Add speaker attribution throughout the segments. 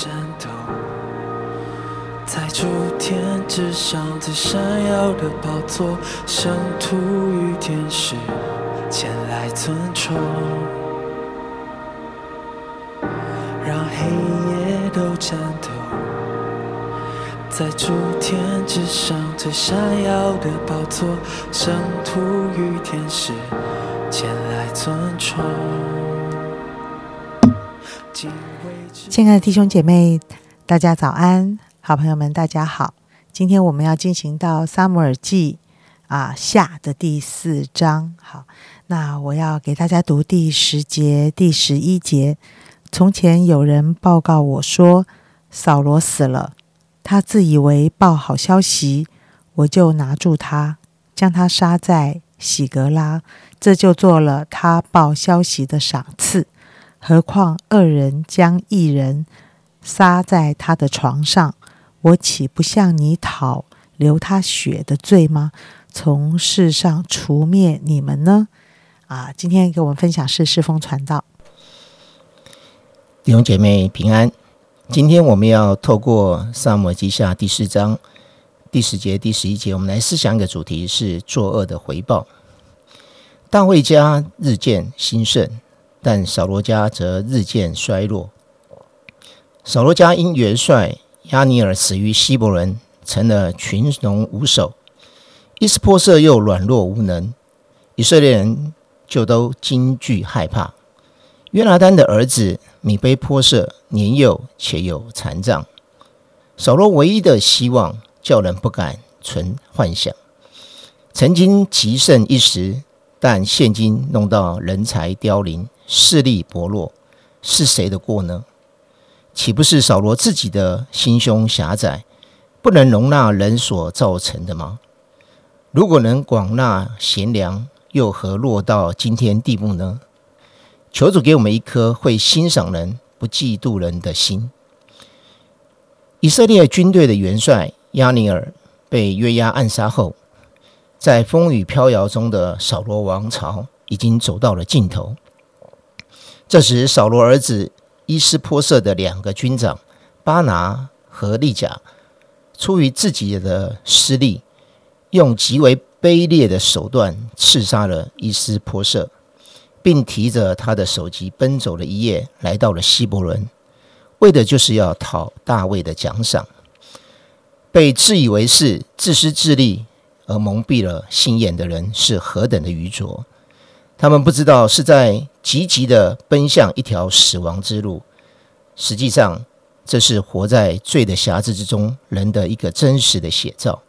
Speaker 1: 战斗，在诸天之上最闪耀的宝座，圣徒与天使前来尊崇，让黑夜都颤抖。在诸天之上最闪耀的宝座，圣徒与天使前来尊崇。
Speaker 2: 亲爱的弟兄姐妹，大家早安！好朋友们，大家好！今天我们要进行到《撒母耳记》啊下的第四章。好，那我要给大家读第十节、第十一节。从前有人报告我说，扫罗死了，他自以为报好消息，我就拿住他，将他杀在喜格拉，这就做了他报消息的赏赐。何况二人将一人杀在他的床上，我岂不向你讨流他血的罪吗？从世上除灭你们呢？啊，今天给我们分享是世风传道
Speaker 3: 弟兄姐妹平安。今天我们要透过萨摩记下第四章第十节、第十一节，我们来思想一个主题：是作恶的回报。大卫家日渐兴盛。但扫罗家则日渐衰落。扫罗家因元帅亚尼尔死于希伯伦，成了群龙无首；伊斯波瑟又软弱无能，以色列人就都惊惧害怕。约拿丹的儿子米贝波瑟年幼且有残障，扫罗唯一的希望叫人不敢存幻想。曾经极盛一时，但现今弄到人才凋零。势力薄弱，是谁的过呢？岂不是扫罗自己的心胸狭窄，不能容纳人所造成的吗？如果能广纳贤良，又何落到今天地步呢？求主给我们一颗会欣赏人、不嫉妒人的心。以色列军队的元帅亚尼尔被约押暗杀后，在风雨飘摇中的扫罗王朝已经走到了尽头。这时，扫罗儿子伊斯波瑟的两个军长巴拿和利甲，出于自己的私利，用极为卑劣的手段刺杀了伊斯波瑟，并提着他的首级奔走了一夜，来到了希伯伦，为的就是要讨大卫的奖赏。被自以为是、自私自利而蒙蔽了心眼的人，是何等的愚拙！他们不知道是在积极的奔向一条死亡之路，实际上这是活在罪的匣子之中人的一个真实的写照。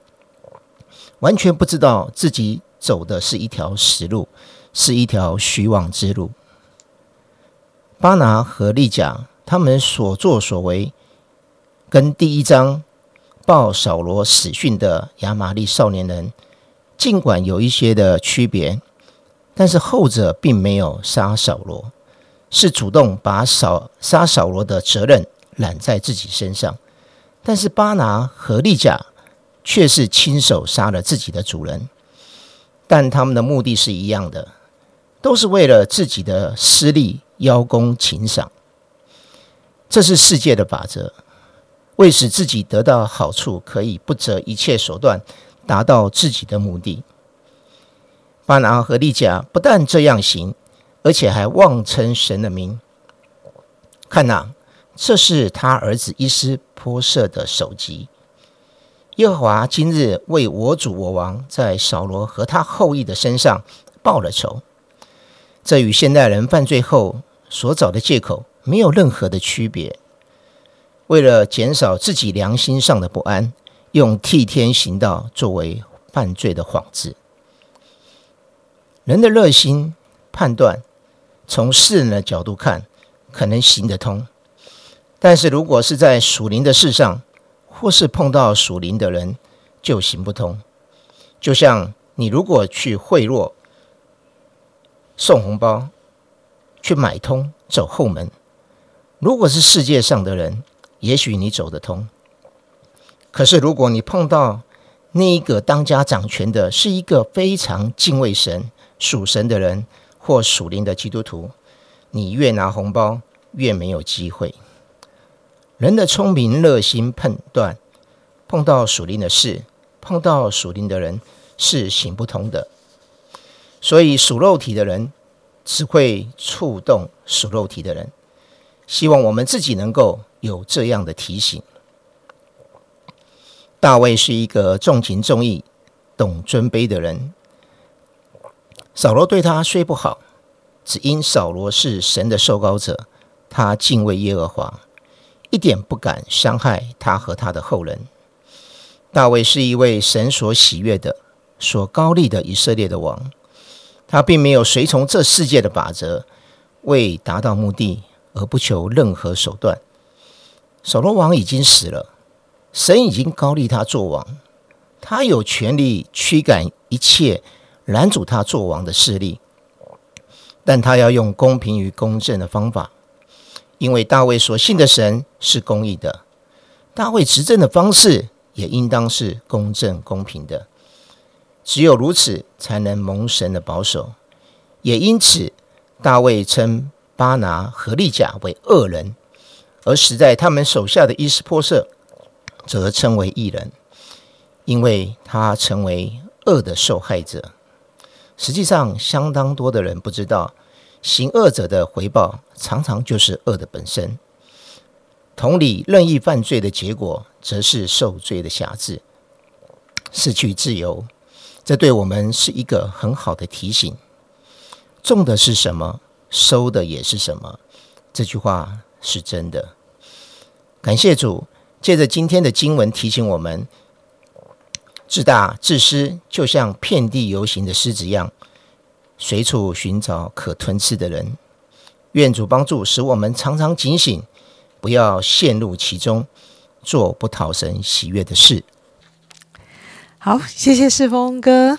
Speaker 3: 完全不知道自己走的是一条死路，是一条虚妄之路。巴拿和利甲他们所作所为，跟第一章报扫罗死讯的亚玛利少年人，尽管有一些的区别。但是后者并没有杀扫罗，是主动把扫杀扫罗的责任揽在自己身上。但是巴拿和利甲却是亲手杀了自己的主人，但他们的目的是一样的，都是为了自己的私利邀功请赏。这是世界的法则，为使自己得到好处，可以不择一切手段达到自己的目的。巴拿和利甲不但这样行，而且还妄称神的名。看呐，这是他儿子伊斯波设的首级。耶和华今日为我主我王在扫罗和他后裔的身上报了仇。这与现代人犯罪后所找的借口没有任何的区别。为了减少自己良心上的不安，用替天行道作为犯罪的幌子。人的热心判断，从世人的角度看，可能行得通；但是如果是在属灵的事上，或是碰到属灵的人，就行不通。就像你如果去贿赂、送红包、去买通、走后门，如果是世界上的人，也许你走得通；可是如果你碰到那一个当家掌权的，是一个非常敬畏神。属神的人或属灵的基督徒，你越拿红包越没有机会。人的聪明、热心、判断，碰到属灵的事，碰到属灵的人，是行不通的。所以属肉体的人，只会触动属肉体的人。希望我们自己能够有这样的提醒。大卫是一个重情重义、懂尊卑的人。扫罗对他虽不好，只因扫罗是神的受膏者，他敬畏耶和华，一点不敢伤害他和他的后人。大卫是一位神所喜悦的、所高立的以色列的王，他并没有随从这世界的法则，为达到目的而不求任何手段。扫罗王已经死了。神已经高立他做王，他有权利驱赶一切拦阻他做王的势力，但他要用公平与公正的方法，因为大卫所信的神是公义的，大卫执政的方式也应当是公正公平的，只有如此才能蒙神的保守。也因此，大卫称巴拿和利甲为恶人，而死在他们手下的伊斯波色。则称为异人，因为他成为恶的受害者。实际上，相当多的人不知道，行恶者的回报常常就是恶的本身。同理，任意犯罪的结果，则是受罪的辖制，失去自由。这对我们是一个很好的提醒：种的是什么，收的也是什么。这句话是真的。感谢主。借着今天的经文提醒我们，自大自私，就像遍地游行的狮子一样，随处寻找可吞吃的人。愿主帮助，使我们常常警醒，不要陷入其中，做不讨神喜悦的事。
Speaker 2: 好，谢谢世峰哥。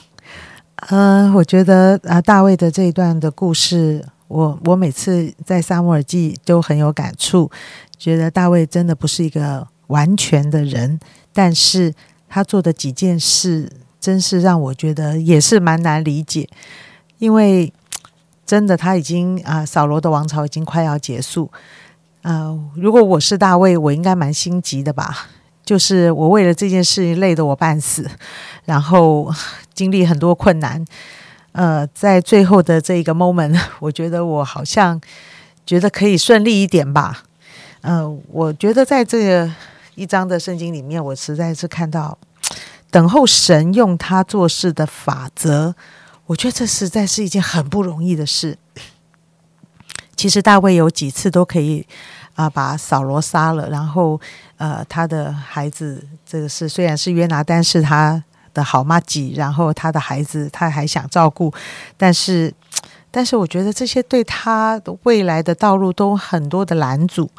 Speaker 2: 嗯，我觉得啊，大卫的这一段的故事，我我每次在撒母耳记都很有感触，觉得大卫真的不是一个。完全的人，但是他做的几件事，真是让我觉得也是蛮难理解。因为真的他已经啊，扫罗的王朝已经快要结束。呃，如果我是大卫，我应该蛮心急的吧？就是我为了这件事累得我半死，然后经历很多困难。呃，在最后的这一个 moment，我觉得我好像觉得可以顺利一点吧。呃，我觉得在这个。一章的圣经里面，我实在是看到等候神用他做事的法则。我觉得这实在是一件很不容易的事。其实大卫有几次都可以啊把扫罗杀了，然后呃他的孩子这个是虽然是约拿丹是他的好妈吉，然后他的孩子他还想照顾，但是但是我觉得这些对他的未来的道路都很多的拦阻。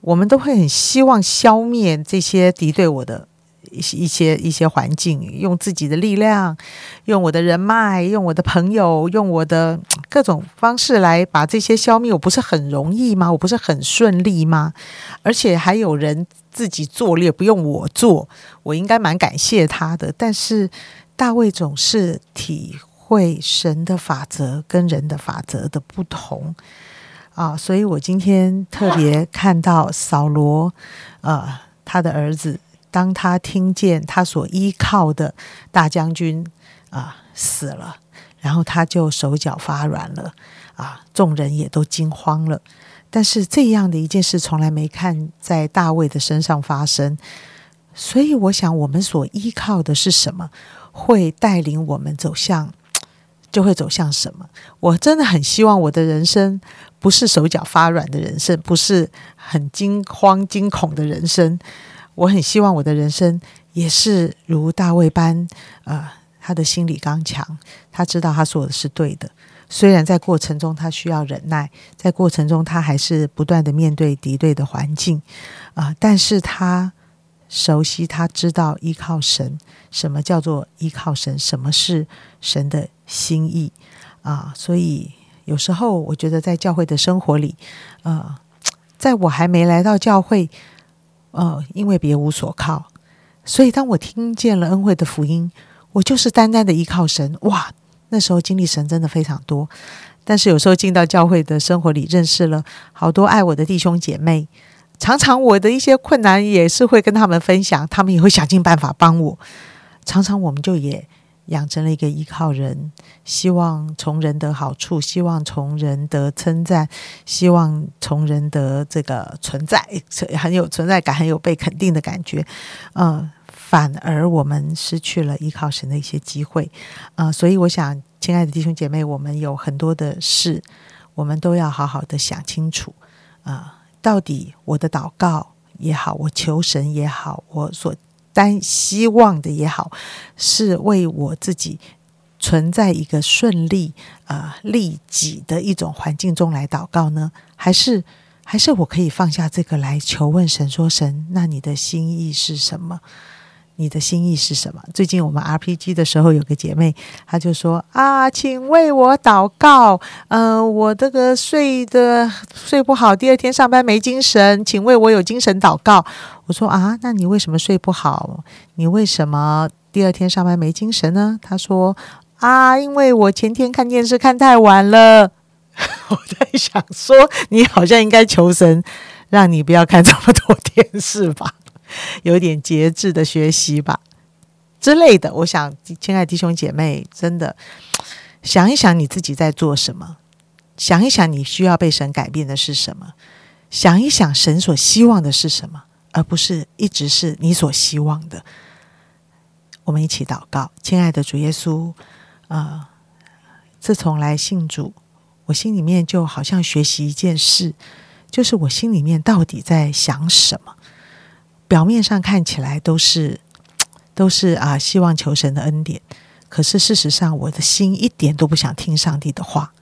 Speaker 2: 我们都会很希望消灭这些敌对我的一些一些一些环境，用自己的力量，用我的人脉，用我的朋友，用我的各种方式来把这些消灭。我不是很容易吗？我不是很顺利吗？而且还有人自己作孽，不用我做，我应该蛮感谢他的。但是大卫总是体会神的法则跟人的法则的不同。啊，所以我今天特别看到扫罗，呃，他的儿子，当他听见他所依靠的大将军啊死了，然后他就手脚发软了，啊，众人也都惊慌了。但是这样的一件事从来没看在大卫的身上发生，所以我想，我们所依靠的是什么，会带领我们走向。就会走向什么？我真的很希望我的人生不是手脚发软的人生，不是很惊慌惊恐的人生。我很希望我的人生也是如大卫般，呃，他的心理刚强，他知道他说的是对的。虽然在过程中他需要忍耐，在过程中他还是不断的面对敌对的环境，啊，但是他。熟悉，他知道依靠神，什么叫做依靠神？什么是神的心意啊？所以有时候我觉得，在教会的生活里，呃，在我还没来到教会，呃，因为别无所靠，所以当我听见了恩惠的福音，我就是单单的依靠神。哇，那时候经历神真的非常多。但是有时候进到教会的生活里，认识了好多爱我的弟兄姐妹。常常我的一些困难也是会跟他们分享，他们也会想尽办法帮我。常常我们就也养成了一个依靠人，希望从人得好处，希望从人得称赞，希望从人得这个存在，很有存在感，很有被肯定的感觉。嗯，反而我们失去了依靠神的一些机会。啊，所以我想，亲爱的弟兄姐妹，我们有很多的事，我们都要好好的想清楚。啊，到底我的祷告也好，我求神也好，我所担希望的也好，是为我自己存在一个顺利啊利己的一种环境中来祷告呢？还是还是我可以放下这个来求问神，说神，那你的心意是什么？你的心意是什么？最近我们 RPG 的时候，有个姐妹，她就说啊，请为我祷告。嗯，我这个睡的睡不好，第二天上班没精神，请为我有精神祷告。我说啊，那你为什么睡不好？你为什么第二天上班没精神呢？她说啊，因为我前天看电视看太晚了。我在想说，你好像应该求神，让你不要看这么多电视吧。有点节制的学习吧之类的，我想，亲爱弟兄姐妹，真的想一想你自己在做什么，想一想你需要被神改变的是什么，想一想神所希望的是什么，而不是一直是你所希望的。我们一起祷告，亲爱的主耶稣啊！自从来信主，我心里面就好像学习一件事，就是我心里面到底在想什么。表面上看起来都是 都是啊，希望求神的恩典。可是事实上，我的心一点都不想听上帝的话。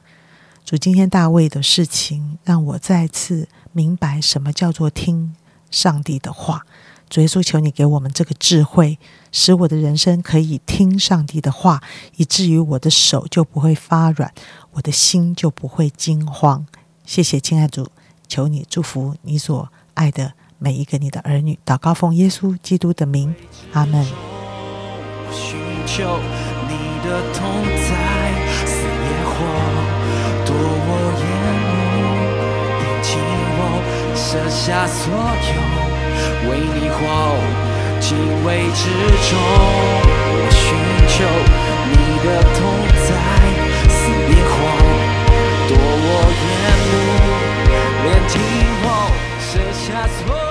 Speaker 2: 主，今天大卫的事情让我再次明白什么叫做听上帝的话。主耶稣，求你给我们这个智慧，使我的人生可以听上帝的话，以至于我的手就不会发软，我的心就不会惊慌。谢谢，亲爱主，求你祝福你所爱的。每一个你的儿女祷告奉耶稣基督的名阿门。寻求你的同在我眼我舍下所有为你活之中我寻求你的同在我眼我舍下所